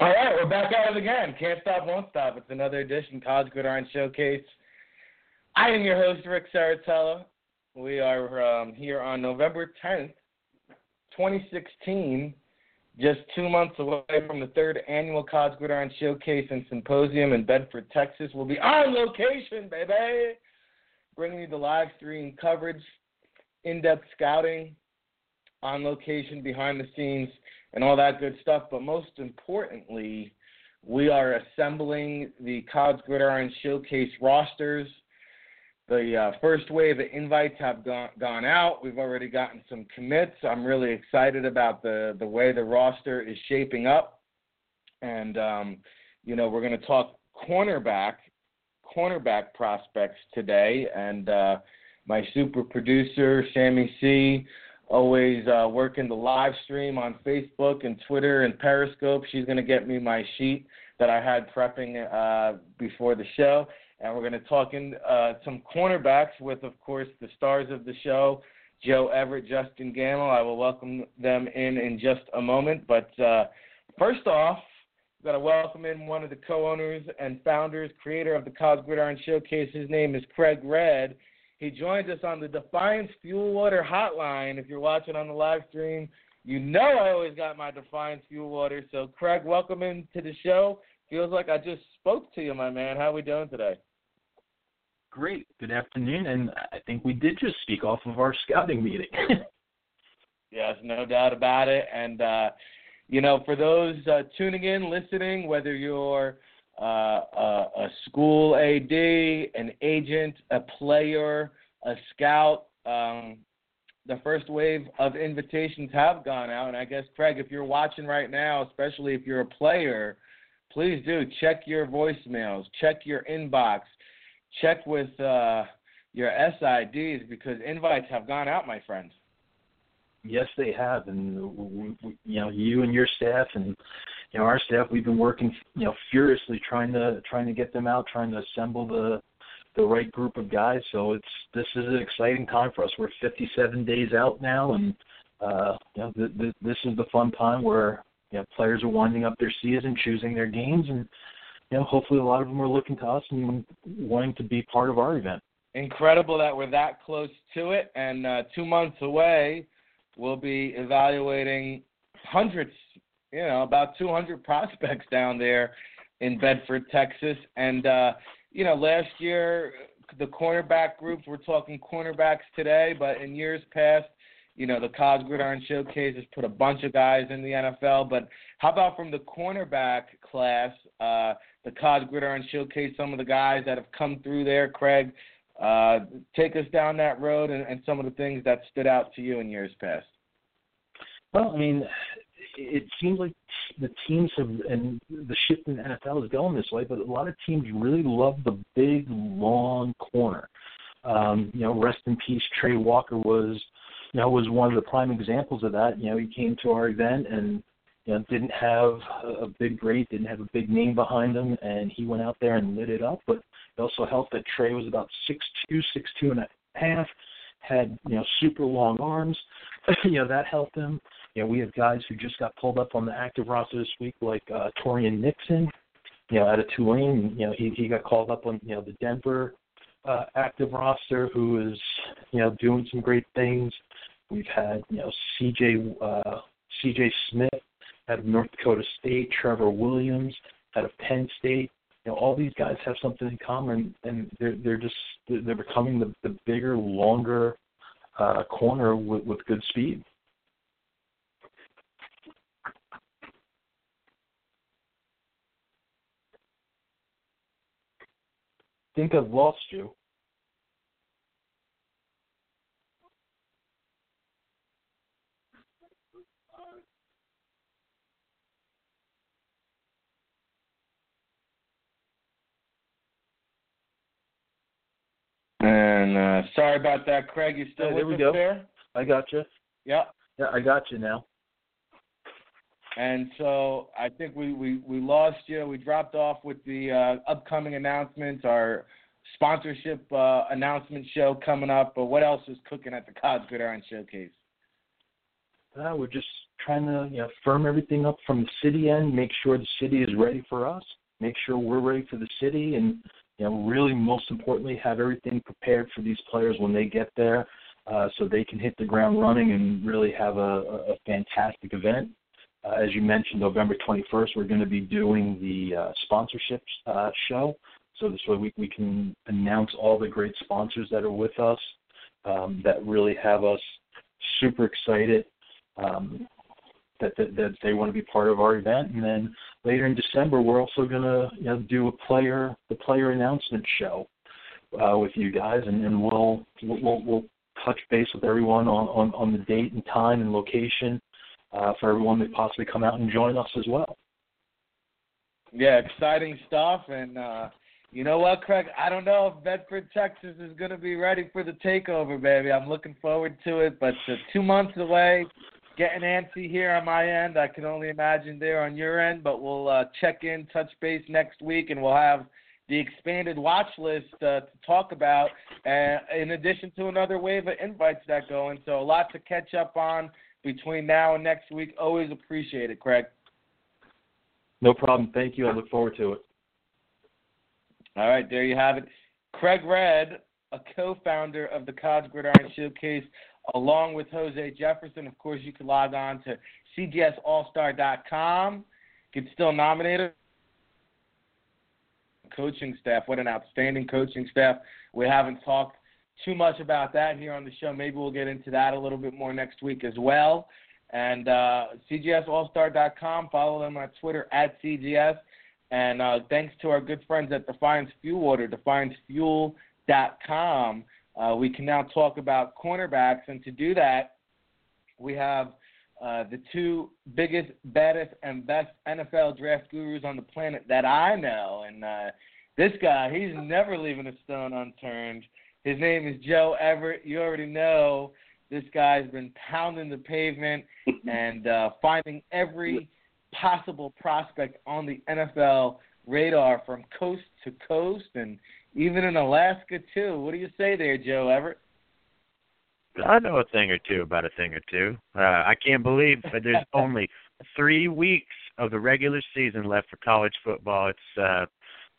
All right, we're back at it again. Can't stop, won't stop. It's another edition College Gridiron Showcase. I am your host, Ric Serritella. We are um, here on November 10th, 2016, just two months away from the third annual College Gridiron Showcase and Symposium in Bedford, Texas. We'll be on location, baby, bringing you the live stream coverage, in depth scouting, on location, behind the scenes and all that good stuff. But most importantly, we are assembling the College Gridiron Showcase rosters. The uh, first wave of invites have gone, gone out. We've already gotten some commits. I'm really excited about the, the way the roster is shaping up. And, um, you know, we're going to talk cornerback, cornerback prospects today. And uh, my super producer, Sammy C., always uh, working the live stream on Facebook and Twitter and Periscope. She's going to get me my sheet that I had prepping uh, before the show. And we're going to talk in uh, some cornerbacks with, of course, the stars of the show, Joe Everett, Justen Gammel. I will welcome them in in just a moment. But uh, first off, got to welcome in one of the co-owners and founders, creator of the College Gridiron Showcase. His name is Craig Red. He joins us on the Defiance Fuel Water Hotline. If you're watching on the live stream, you know I always got my Defiance Fuel Water. So, Craig, welcome into the show. Feels like I just spoke to you, my man. How are we doing today? Great. Good afternoon. And I think we did just speak off of our scouting meeting. yes, no doubt about it. And, uh, you know, for those uh, tuning in, listening, whether you're uh, a, school AD, an agent, a player, a scout. Um, the first wave of invitations have gone out, and I guess Craig, if you're watching right now, especially if you're a player, please do check your voicemails, check your inbox, check with uh, your SIDs because invites have gone out, my friend. Yes, they have, and you know you and your staff and you know our staff we've been working you know furiously trying to trying to get them out trying to assemble the the right group of guys. So it's this is an exciting time for us. We're 57 days out now and uh you know th- th- this is the fun time where you know players are winding up their season choosing their games and you know hopefully a lot of them are looking to us and wanting to be part of our event. Incredible that we're that close to it and uh 2 months away we'll be evaluating hundreds you know, about 200 prospects down there in Bedford, Texas. And, uh, you know, last year, the cornerback group, we're talking cornerbacks today, but in years past, you know, the College Gridiron Showcase has put a bunch of guys in the NFL. But how about from the cornerback class, uh, the College Gridiron Showcase, some of the guys that have come through there, Craig, uh, take us down that road and, and some of the things that stood out to you in years past. Well, I mean, it seems like the teams have and the shift in NFL is going this way, but a lot of teams really love the big long corner. Um, you know, rest in peace, Tray Walker was you know was one of the prime examples of that. You know, he came to our event and you know didn't have a big great, didn't have a big name behind him, and he went out there and lit it up. But it also helped that Tray was about six two, six two and a half, had you know super long arms. you know that helped him. You know, we have guys who just got pulled up on the active roster this week, like uh, Taurean Nixon. You know, out of Tulane. You know, he he got called up on you know the Denver uh, active roster, who is you know doing some great things. We've had you know C.J. Uh, C.J. Smith out of North Dakota State, Trevor Williams out of Penn State. Know, all these guys have something in common, and they're they're just they're becoming the the bigger, longer uh, corner with, with good speed. think I've lost you. And uh, sorry about that, Craig. You still yeah, with us there? I got you. Yeah. Yeah, I got you now. And so I think we, we, we lost you. We dropped off with the uh, upcoming announcements. Our sponsorship uh, announcement show coming up. But what else is cooking at the College Gridiron Showcase? Uh, we're just trying to you know, firm everything up from the city end, make sure the city is ready for us, make sure we're ready for the city, and you know, really most importantly, have everything prepared for these players when they get there, uh, so they can hit the ground running and really have a, a fantastic event. Uh, as you mentioned, November 21st, we're going to be doing the uh, sponsorship uh, show. So this way we, we can announce all the great sponsors that are with us um, that really have us super excited um, that, that that they want to be part of our event. And then later in December, we're also going to you know, do a player the player announcement show uh, with you guys, and, and we'll, we'll we'll touch base with everyone on, on, on the date and time and location uh, for everyone to possibly come out and join us as well. Yeah, exciting stuff. And uh, you know what, Craig? I don't know if Bedford, Texas is going to be ready for the takeover, baby. I'm looking forward to it, but uh, two months away. Getting antsy here on my end. I can only imagine there on your end, but we'll uh, check in, touch base next week, and we'll have the expanded watch list uh, to talk about, uh, in addition to another wave of invites that go in. So a lot to catch up on between now and next week. Always appreciate it, Craig. No problem. Thank you. I look forward to it. All right, there you have it. Craig Red, a co-founder of the College Gridiron Showcase, along with Jose Jefferson. Of course, you can log on to cgsallstar.com. Get still nominated. Coaching staff, what an outstanding coaching staff. We haven't talked too much about that here on the show. Maybe we'll get into that a little bit more next week as well. And uh, CGSAllStar.com. Follow them on Twitter at CGS. And uh, thanks to our good friends at Defiance Fuel Water, DefianceFuel.com. Uh, we can now talk about cornerbacks. And to do that, we have uh, the two biggest, baddest, and best NFL draft gurus on the planet that I know. And uh, this guy, he's never leaving a stone unturned. His name is Joe Everett. You already know this guy's been pounding the pavement and uh, finding every possible prospect on the NFL radar from coast to coast and even in Alaska too. What do you say there, Joe Everett? I know a thing or two about a thing or two. Uh, I can't believe there's only three weeks of the regular season left for college football. It's uh,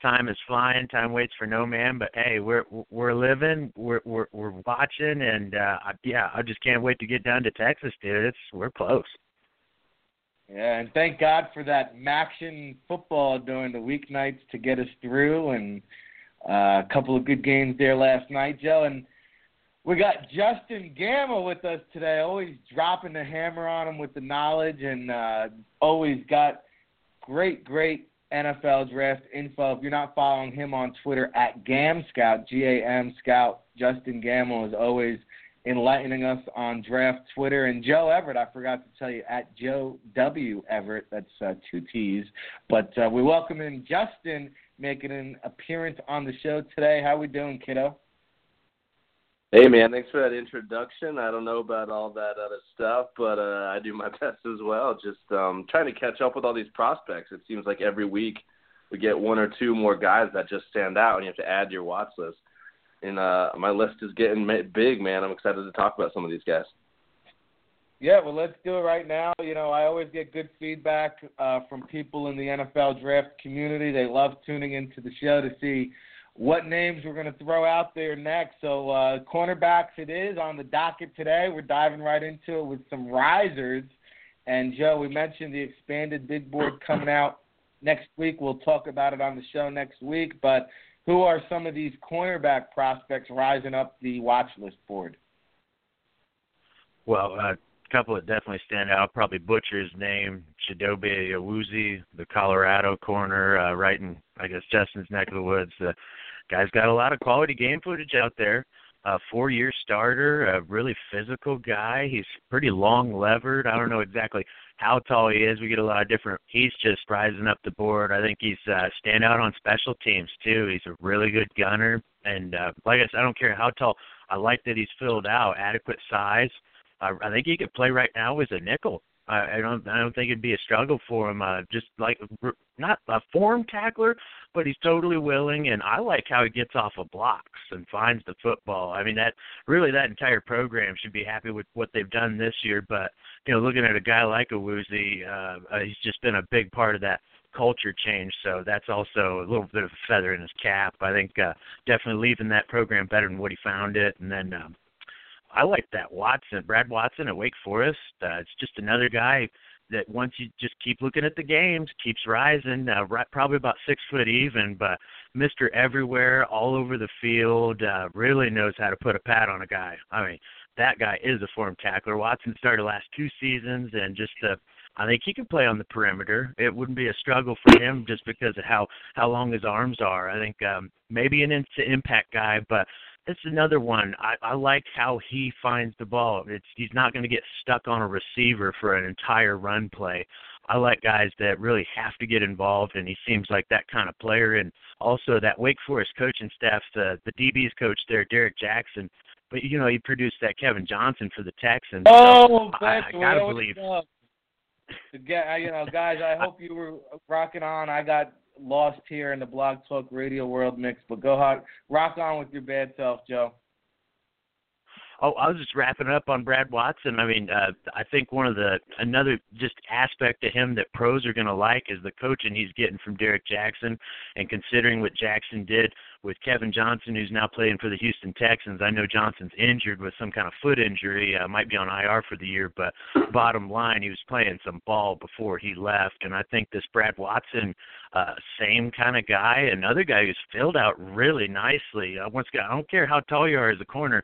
time is flying, time waits for no man. But hey, we're we're living, we're we're we're watching, and uh, yeah, I just can't wait to get down to Texas, dude. It's we're close. Yeah, and thank God for that MACtion football during the weeknights to get us through, and uh, a couple of good games there last night, Joe. And we got Justen Gammel with us today, always dropping the hammer on him with the knowledge, and uh, always got great, great NFL draft info. If you're not following him on Twitter at Gam Scout, G A M Scout, Justen Gammel is always enlightening us on draft Twitter. And Joe Everett, I forgot to tell you at Joe W Everett. That's uh, two T's. But uh, we welcome in Justen making an appearance on the show today. How we doing, kiddo? Hey man, thanks for that introduction. I don't know about all that other stuff, but uh, I do my best as well. Just um, trying to catch up with all these prospects. It seems like every week we get one or two more guys that just stand out, and you have to add to your watch list. And uh, my list is getting big, man. I'm excited to talk about some of these guys. Yeah, well, let's do it right now. You know, I always get good feedback uh, from people in the NFL draft community. They love tuning into the show to see what names we're going to throw out there next. So, uh, cornerbacks it is on the docket today. We're diving right into it with some risers. And, Joe, we mentioned the expanded big board coming out next week. We'll talk about it on the show next week. But who are some of these cornerback prospects rising up the watch list board? Well, a couple that definitely stand out. Probably Butcher's name, Chidobe Awuzie, the Colorado corner, uh, right in, I guess, Justin's neck of the woods. Uh, Guy's got a lot of quality game footage out there. A four-year starter, a really physical guy. He's pretty long levered. I don't know exactly how tall he is. We get a lot of different. He's just rising up the board. I think he's uh, stand out on special teams too. He's a really good gunner, and uh, like I said, I don't care how tall. I like that he's filled out, adequate size. Uh, I think he could play right now as a nickel. I, I don't I don't think it'd be a struggle for him. Uh, just like not a form tackler, but he's totally willing, and I like how he gets off of blocks and finds the football. I mean that really that entire program should be happy with what they've done this year. But you know, looking at a guy like Awuzie, uh, uh, he's just been a big part of that culture change. So that's also a little bit of a feather in his cap. I think uh, definitely leaving that program better than what he found it. And then um, I like that Watson, Brad Watson at Wake Forest. Uh, it's just another guy that once you just keep looking at the games, keeps rising. Uh, right, probably about six foot even, but Mister Everywhere, all over the field, uh, really knows how to put a pad on a guy. I mean, that guy is a form tackler. Watson started last two seasons, and just uh, I think he can play on the perimeter. It wouldn't be a struggle for him just because of how how long his arms are. I think um, maybe an instant impact guy, but it's another one. I, I like how he finds the ball. It's he's not going to get stuck on a receiver for an entire run play. I like guys that really have to get involved, and he seems like that kind of player. And also that Wake Forest coaching staff, the the DB's coach there, Derek Jackson. But you know he produced that Kevin Johnson for the Texans. Oh, so I, I gotta believe. Up? you know, guys, I hope you were rocking on. I got lost here in the Blog Talk Radio World mix, but go hard, rock on with your bad self, Joe. Oh, I was just wrapping up on Brad Watson. I mean, uh, I think one of the another just aspect to him that pros are going to like is the coaching he's getting from Derek Jackson, and considering what Jackson did with Kevin Johnson, who's now playing for the Houston Texans. I know Johnson's injured with some kind of foot injury, uh, might be on IR for the year, but bottom line, he was playing some ball before he left, and I think this Brad Watson, uh, same kind of guy, another guy who's filled out really nicely. Uh, once again, I don't care how tall you are as a corner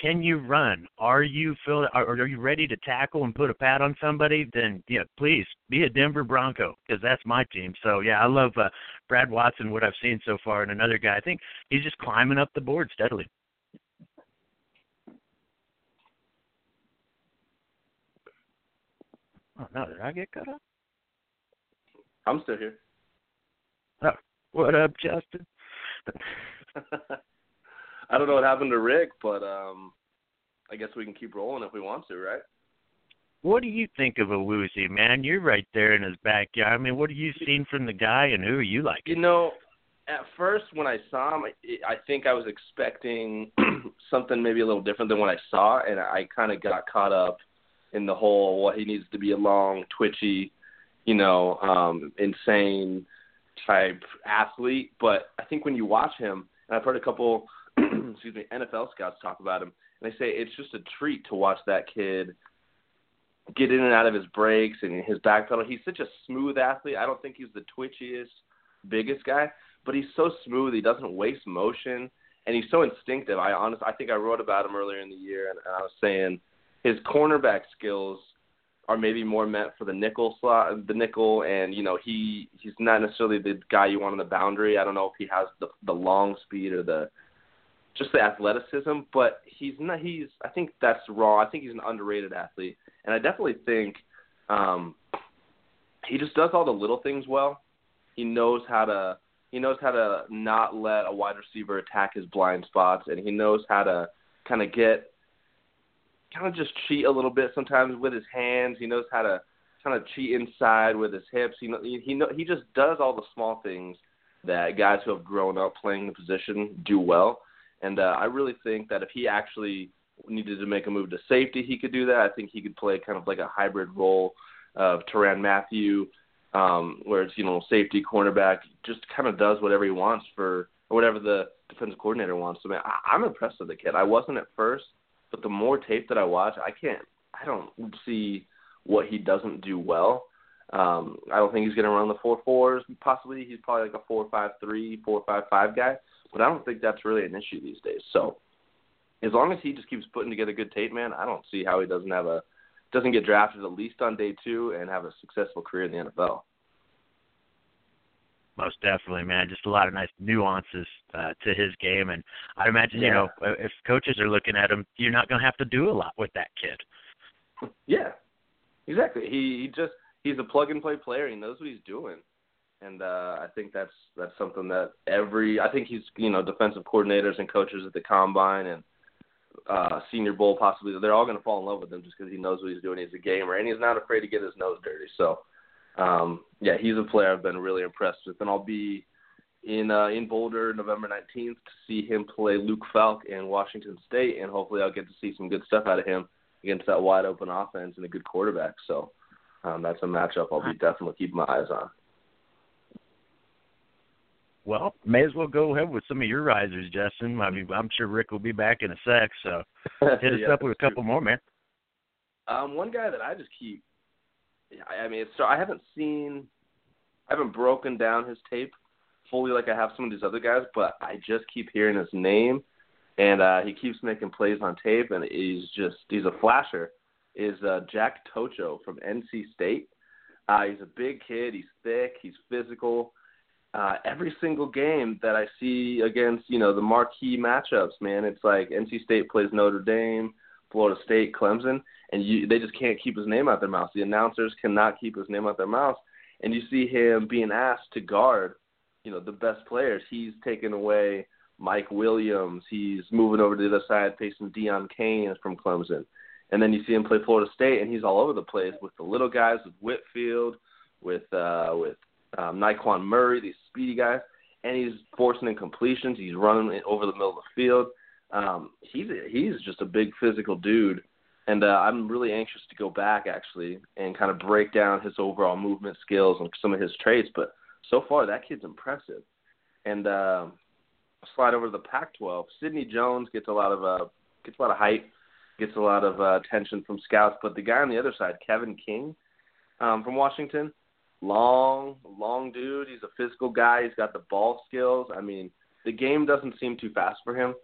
can you run? Are you feel are, are you ready to tackle and put a pad on somebody? Then yeah, please be a Denver Bronco because that's my team. So yeah, I love uh, Brad Watson. What I've seen so far, and another guy. I think he's just climbing up the board steadily. Oh no, did I get cut off? I'm still here. Oh, what up, Justen? I don't know what happened to Rick, but um, I guess we can keep rolling if we want to, right? What do you think of Awuzie, man? You're right there in his backyard. I mean, what have you seen from the guy, and who are you like? You know, at first when I saw him, I think I was expecting something maybe a little different than what I saw, and I kind of got caught up in the whole what he needs to be a long, twitchy, you know, um, insane type athlete. But I think when you watch him, and I've heard a couple excuse me, NFL scouts talk about him, and they say it's just a treat to watch that kid get in and out of his breaks and his back pedal. He's such a smooth athlete. I don't think he's the twitchiest, biggest guy, but he's so smooth. He doesn't waste motion, and he's so instinctive. I honestly, I think I wrote about him earlier in the year, and, and I was saying his cornerback skills are maybe more meant for the nickel slot, the nickel, and you know he he's not necessarily the guy you want on the boundary. I don't know if he has the the long speed or the just the athleticism, but he's not. He's. I think that's wrong. I think he's an underrated athlete, and I definitely think um, he just does all the little things well. He knows how to. He knows how to not let a wide receiver attack his blind spots, and he knows how to kind of get, kind of just cheat a little bit sometimes with his hands. He knows how to kind of cheat inside with his hips. He he he, know, he just does all the small things that guys who have grown up playing the position do well. And uh, I really think that if he actually needed to make a move to safety, he could do that. I think he could play kind of like a hybrid role of Tyrann Mathieu, um, where it's you know safety, cornerback, just kind of does whatever he wants for or whatever the defensive coordinator wants. So man, I, I'm impressed with the kid. I wasn't at first, but the more tape that I watch, I can't, I don't see what he doesn't do well. Um, I don't think he's going to run the four fours. Possibly, he's probably like a four five three, four five five guy but I don't think that's really an issue these days. So as long as he just keeps putting together good tape, man, I don't see how he doesn't have a doesn't get drafted at least on day two and have a successful career in the NFL. Most definitely, man. Just a lot of nice nuances uh, to his game, and I imagine yeah. you know if coaches are looking at him, you're not going to have to do a lot with that kid. Yeah, exactly. He, he just he's a plug and play player. He knows what he's doing and uh, I think that's that's something that every I think he's you know defensive coordinators and coaches at the combine and uh, Senior Bowl, possibly. They're all going to fall in love with him just because he knows what he's doing. He's a gamer, and he's not afraid to get his nose dirty. So, um, yeah, he's a player I've been really impressed with, and I'll be in uh, in Boulder November 19th to see him play Luke Falk in Washington State, and hopefully I'll get to see some good stuff out of him against that wide open offense and a good quarterback. So um, that's a matchup I'll be definitely keeping my eyes on. Well, may as well go ahead with some of your risers, Justen. I mean, I'm sure Rick will be back in a sec, so hit us yeah, up with a couple true. more, man. Um, one guy that I just keep, I mean, so I haven't seen, I haven't broken down his tape fully like I have some of these other guys, but I just keep hearing his name, and uh, he keeps making plays on tape, and he's just he's a flasher. Is uh, Jack Tocho from NC State? Uh, he's a big kid. He's thick. He's physical. Uh, every single game that I see against you know the marquee matchups, man, it's like NC State plays Notre Dame, Florida State, Clemson, and you they just can't keep his name out their mouths. The announcers cannot keep his name out their mouths, and you see him being asked to guard you know the best players. He's taken away Mike Williams. He's moving over to the other side, facing Deon Cain from Clemson. And then you see him play Florida State, and he's all over the place with the little guys, with Whitfield, with uh, with um, Nyqwan Murray, these speedy guys, and he's forcing incompletions. He's running over the middle of the field. Um, he's he's just a big physical dude, and uh, I'm really anxious to go back actually and kind of break down his overall movement skills and some of his traits. But so far that kid's impressive. And uh, slide over to the Pac-12. Sidney Jones gets a lot of uh, gets a lot of hype, gets a lot of uh, attention from scouts. But the guy on the other side, Kevin King, um, from Washington, long, long dude. He's a physical guy. He's got the ball skills. I mean, the game doesn't seem too fast for him.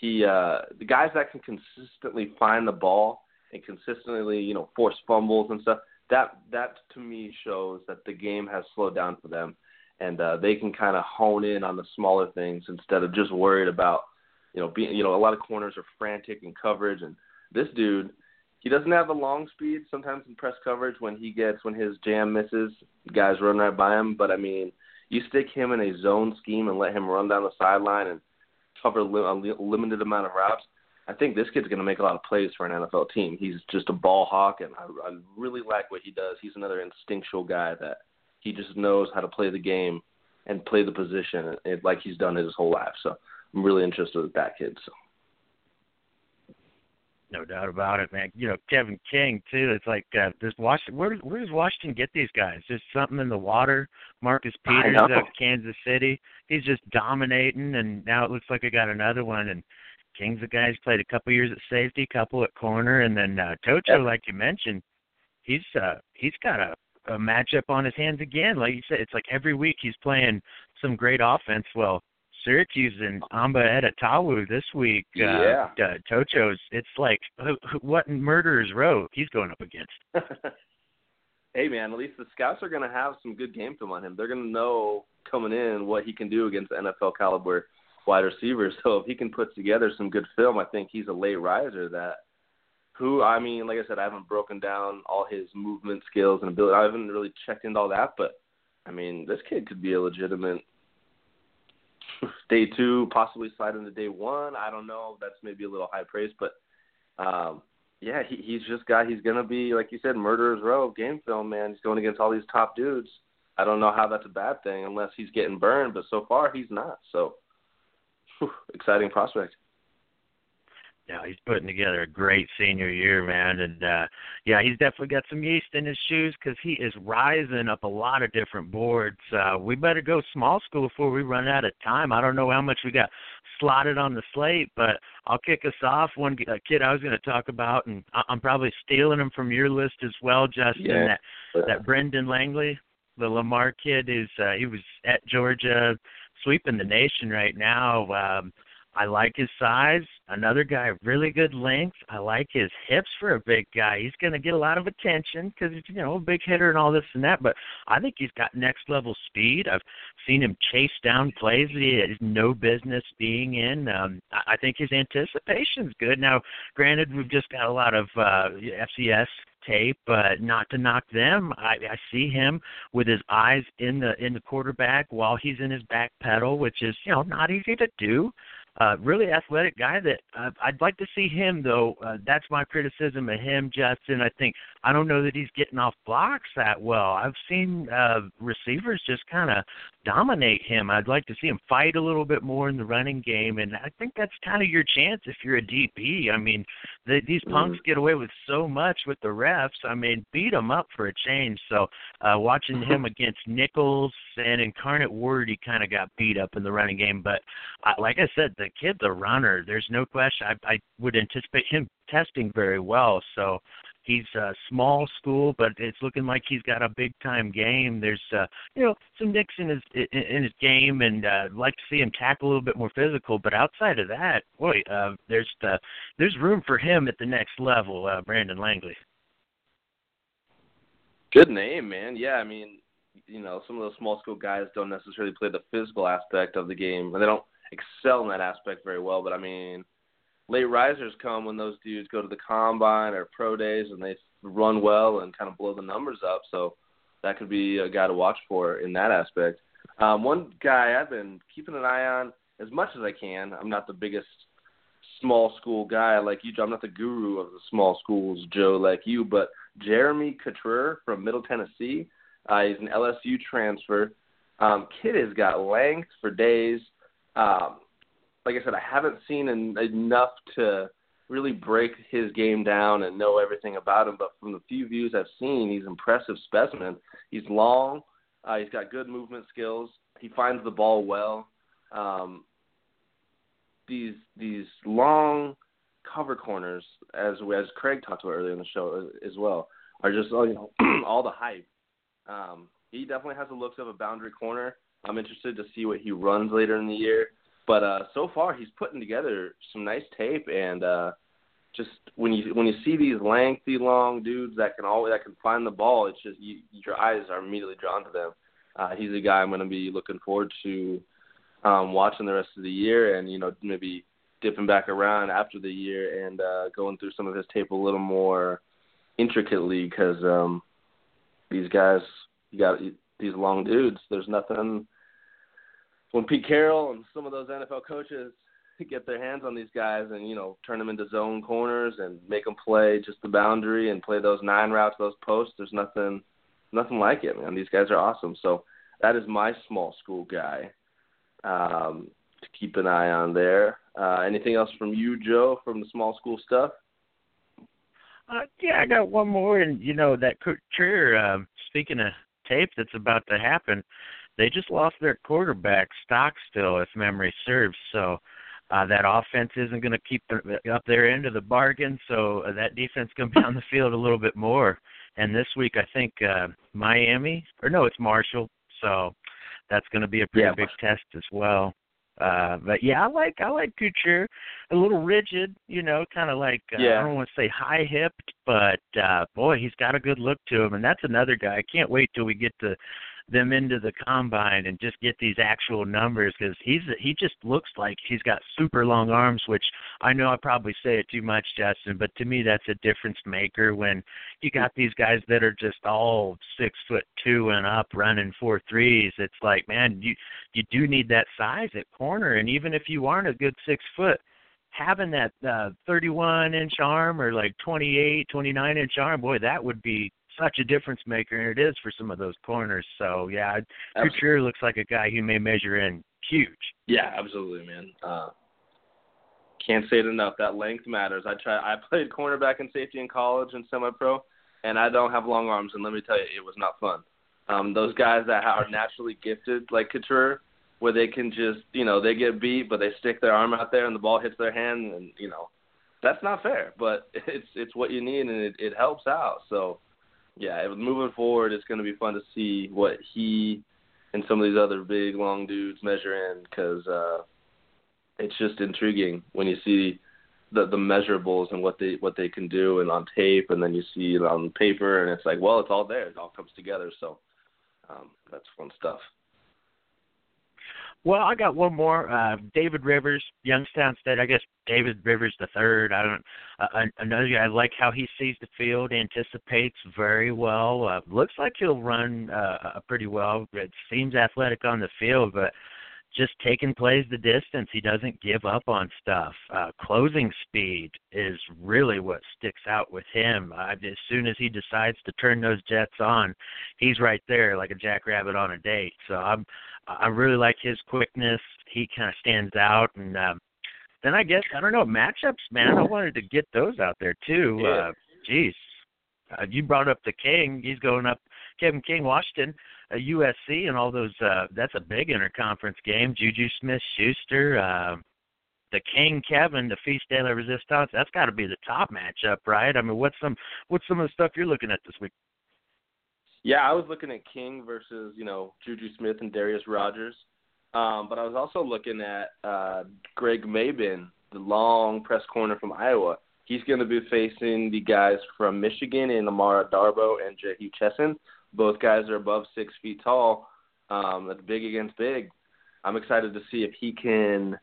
He, uh, the guys that can consistently find the ball and consistently, you know, force fumbles and stuff. That that to me shows that the game has slowed down for them and uh, they can kind of hone in on the smaller things instead of just worried about, you know, being, you know, a lot of corners are frantic in coverage, and this dude, he doesn't have the long speed. Sometimes in press coverage, when he gets when his jam misses, guys run right by him. But I mean, you stick him in a zone scheme and let him run down the sideline and cover a limited amount of routes. I think this kid's going to make a lot of plays for an NFL team. He's just a ball hawk, and I, I really like what he does. He's another instinctual guy that he just knows how to play the game and play the position like he's done his whole life. So I'm really interested with that kid. So. No doubt about it, man. You know, Kevin King too. It's like uh, this Washington. Where, where does Washington get these guys? Just something in the water. Marcus Peters of Kansas City. He's just dominating, and now it looks like I got another one. And King's a guy who's played a couple years at safety, couple at corner, and then uh, Tocho, yep. like you mentioned, he's uh he's got a a matchup on his hands again. Like you said, it's like every week he's playing some great offense. Well, Syracuse and Amba Etta-Tawo this week. Uh, yeah. Uh, Tocho's. It's like what murderers row he's going up against. hey man, at least the scouts are going to have some good game film on him. They're going to know coming in what he can do against NFL caliber wide receivers. So if he can put together some good film, I think he's a late riser that who I mean, like I said, I haven't broken down all his movement skills and ability. I haven't really checked into all that, but I mean, this kid could be a legitimate day two, possibly slide into day one. I don't know. That's maybe a little high praise, but um, yeah, he, he's just got. He's gonna be like you said, murderer's row game film. Man, he's going against all these top dudes. I don't know how that's a bad thing unless he's getting burned, but so far he's not. So, whew, exciting prospect yeah, he's putting together a great senior year, man, and uh yeah, he's definitely got some yeast in his shoes because he is rising up a lot of different boards. Uh We better go small school before we run out of time. I don't know how much we got slotted on the slate, but I'll kick us off. One kid I was going to talk about, and I'm probably stealing him from your list as well, Justen. Yeah. That that Brendan Langley, the Lamar kid, is uh, he was at Georgia, sweeping the nation right now. Um, I like his size. Another guy, really good length. I like his hips for a big guy. He's going to get a lot of attention because he's you know a big hitter and all this and that. But I think he's got next level speed. I've seen him chase down plays that he has no business being in. Um, I think his anticipation's good. Now, granted, we've just got a lot of uh, FCS tape, but not to knock them. I, I see him with his eyes in the in the quarterback while he's in his back pedal, which is you know not easy to do really athletic guy that uh, I'd like to see him though. Uh, that's my criticism of him, Justen. I think I don't know that he's getting off blocks that well. I've seen uh, receivers just kind of dominate him. I'd like to see him fight a little bit more in the running game, and I think that's kind of your chance if you're a DB. I mean, the, these punks get away with so much with the refs. I mean, beat them up for a change. So uh, watching him against Nicholls and Incarnate Word, he kind of got beat up in the running game. But uh, like I said, the kid's a runner. There's no question. I, I would anticipate him testing very well. So he's a small school, but it's looking like he's got a big time game. There's uh, you know some nicks in his in, his game, and uh, like to see him tackle a little bit more physical. But outside of that, boy, uh, there's the there's room for him at the next level. Uh, Brendan Langley. Good name, man. Yeah, I mean, you know, some of those small school guys don't necessarily play the physical aspect of the game, and they don't excel in that aspect very well. But I mean, late risers come when those dudes go to the combine or pro days and they run well and kind of blow the numbers up. So that could be a guy to watch for in that aspect. Um, one guy I've been keeping an eye on as much as I can. I'm not the biggest small school guy like you. I'm not the guru of the small schools, Joe, like you. But Jeremy Cutrer from Middle Tennessee, uh, he's an LSU transfer. Um, kid has got length for days. Um, like I said, I haven't seen en- enough to really break his game down and know everything about him. But from the few views I've seen, he's an impressive specimen. He's long. Uh, he's got good movement skills. He finds the ball well. Um, these these long cover corners, as as Craig talked about earlier in the show as well, are just you know all the hype. Um, he definitely has the looks of a boundary corner. I'm interested to see what he runs later in the year. But uh, so far, he's putting together some nice tape, and uh, just when you when you see these lengthy, long dudes that can always that can find the ball, it's just you, your eyes are immediately drawn to them. Uh, he's a guy I'm going to be looking forward to um, watching the rest of the year, and you know maybe dipping back around after the year and uh, going through some of his tape a little more intricately because um, these guys, you got these long dudes. There's nothing when Pete Carroll and some of those NFL coaches get their hands on these guys and you know turn them into zone corners and make them play just the boundary and play those nine routes, those posts. There's nothing, nothing like it, man. These guys are awesome. So that is my small school guy um, to keep an eye on there. Uh, anything else from you, Joe, from the small school stuff? Uh, yeah, I got one more, and you know that Cutrer. Uh, speaking of tape that's about to happen, they just lost their quarterback Stockstill, if memory serves. So uh, that offense isn't going to keep up their end of the bargain. So uh, that defense going to be on the field a little bit more. And this week, I think uh, Miami, or no, it's Marshall. So that's going to be a pretty yeah. big test as well. Uh, but yeah, I like I like Cutrer, a little rigid, you know, kind of like uh, yeah. I don't want to say high hipped, but uh, boy, he's got a good look to him, and that's another guy. I can't wait till we get to them into the combine and just get these actual numbers because he's he just looks like he's got super long arms which i know i probably say it too much justin but to me that's a difference maker when you got these guys that are just all six foot two and up running four threes. It's like man you you do need that size at corner and even if you aren't a good six foot having that uh 31 inch arm or like 28 29 inch arm boy that would be such a difference maker, and it is for some of those corners. So yeah, Cutrer looks like a guy who may measure in huge. Yeah, absolutely, man. Uh, can't say it enough. That length matters. I try. I played cornerback and safety in college and semi-pro, and I don't have long arms. And let me tell you, it was not fun. Um, those guys that are naturally gifted, like Cutrer, where they can just, you know, they get beat, but they stick their arm out there and the ball hits their hand, and you know, that's not fair. But it's it's what you need, and it, it helps out. So yeah, moving forward, it's going to be fun to see what he and some of these other big, long dudes measure in because uh, it's just intriguing when you see the the measurables and what they what they can do and on tape, and then you see it on paper, and it's like, well, it's all there. It all comes together. So um, that's fun stuff. Well, I got one more. Uh, David Rivers, Youngstown State. I guess David Rivers the third. I don't. Uh, another guy. I like how he sees the field, anticipates very well. Uh, looks like he'll run uh, pretty well. It seems athletic on the field, but just taking plays the distance. He doesn't give up on stuff. Uh, closing speed is really what sticks out with him. Uh, as soon as he decides to turn those jets on, he's right there like a jackrabbit on a date. So I'm I really like his quickness. He kind of stands out, and um, then I guess I don't know matchups, man. I wanted to get those out there too. Yeah. Uh, geez, uh, you brought up the King. He's going up Kevin King, Washington, uh, USC, and all those. Uh, that's a big interconference game. Juju Smith Schuster, uh, the King Kevin, the Feast de la Resistance. That's got to be the top matchup, right? I mean, what's some what's some of the stuff you're looking at this week? Yeah, I was looking at King versus you know Juju Smith and Darreus Rogers, um, but I was also looking at uh, Greg Mabin, the long press corner from Iowa. He's going to be facing the guys from Michigan in Amara Darboh and Jehu Chesson. Both guys are above six feet tall. Um, that's big against big. I'm excited to see if he can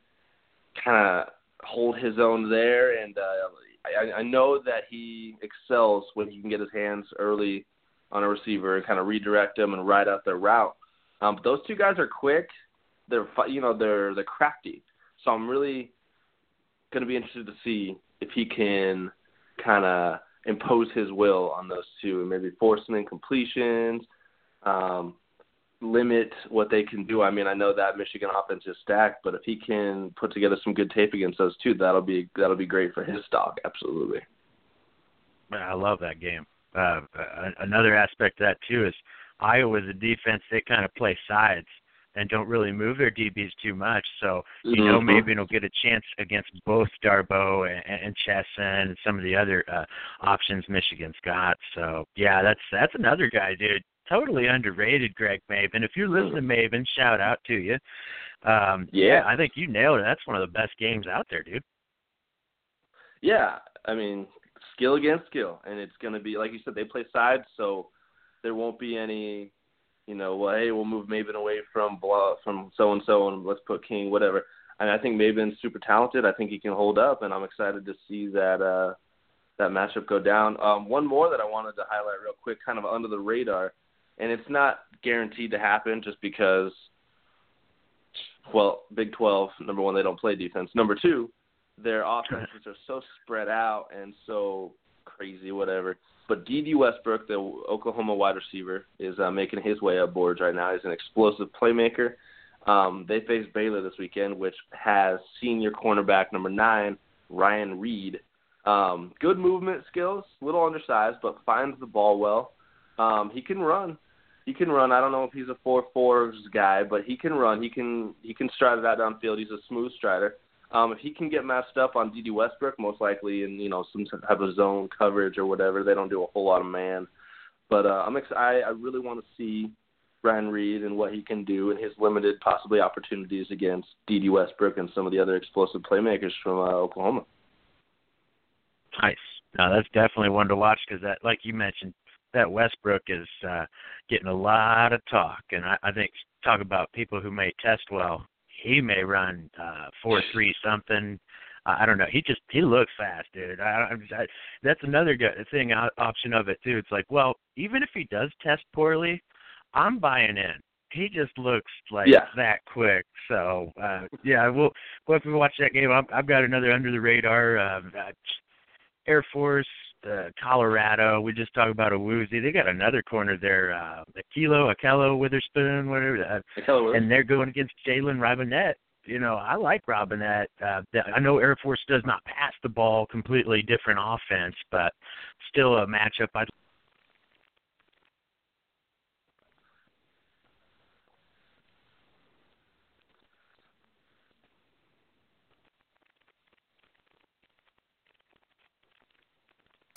kind of hold his own there. And uh, I, I know that he excels when he can get his hands early on a receiver and kind of redirect them and ride out their route. Um, but those two guys are quick. They're you know they're they're crafty. So I'm really going to be interested to see if he can kind of impose his will on those two and maybe force some incompletions, um, limit what they can do. I mean, I know that Michigan offense is stacked, but if he can put together some good tape against those two, that'll be that'll be great for his stock. Absolutely. I love that game. Uh, another aspect of that too is Iowa's a defense. They kind of play sides and don't really move their DBs too much. So you mm-hmm. know maybe they'll get a chance against both Darboh and, and Chesson and some of the other uh, options Michigan's got. So yeah, that's that's another guy, dude. Totally underrated, Greg Mabin. If you're listening, Mabin, shout out to you. Um, yeah, I think you nailed it. That's one of the best games out there, dude. Yeah, I mean skill against skill, and it's going to be like you said. They play sides, so there won't be any you know, well, hey, we'll move Mabin away from blah, from so and so, and let's put King, whatever. And I think Mabin's super talented. I think he can hold up, and I'm excited to see that uh, that matchup go down. Um, one more that I wanted to highlight real quick, kind of under the radar, and it's not guaranteed to happen just because, well, Big 12, number one, they don't play defense. Number two, their offenses are so spread out and so crazy, whatever. But Dede Westbrook, the Oklahoma wide receiver, is uh, making his way up boards right now. He's an explosive playmaker. Um, they face Baylor this weekend, which has senior cornerback number nine, Ryan Reid. Um, good movement skills, little undersized, but finds the ball well. Um, he can run. He can run. I don't know if he's a four fours guy, but he can run. He can he can stride it out downfield. He's a smooth strider. Um, if he can get matched up on Dede Westbrook, most likely in you know some type of zone coverage or whatever, they don't do a whole lot of man. But uh, I'm ex- I, I really want to see Ryan Reid and what he can do and his limited possibly opportunities against Dede Westbrook and some of the other explosive playmakers from uh, Oklahoma. Nice. No, that's definitely one to watch because that, like you mentioned, that Westbrook is uh, getting a lot of talk, and I, I think talk about people who may test well he may run uh four three something. Uh, I don't know. He just he looks fast, dude. I, I'm just, I, that's another good thing option of it too. It's like, well, even if he does test poorly, I'm buying in. He just looks like yeah. that quick. So uh yeah, we'll we'll have to watch that game. I've, I've got another under the radar. Uh, Air Force uh, Colorado. We just talked about Awuzie. They got another corner there, uh, Akilo, Ahkello, Witherspoon, whatever. Uh, and they're going against Jalen Robinette. You know, I like Robinette. Uh, I know Air Force does not pass the ball, completely different offense, but still a matchup I'd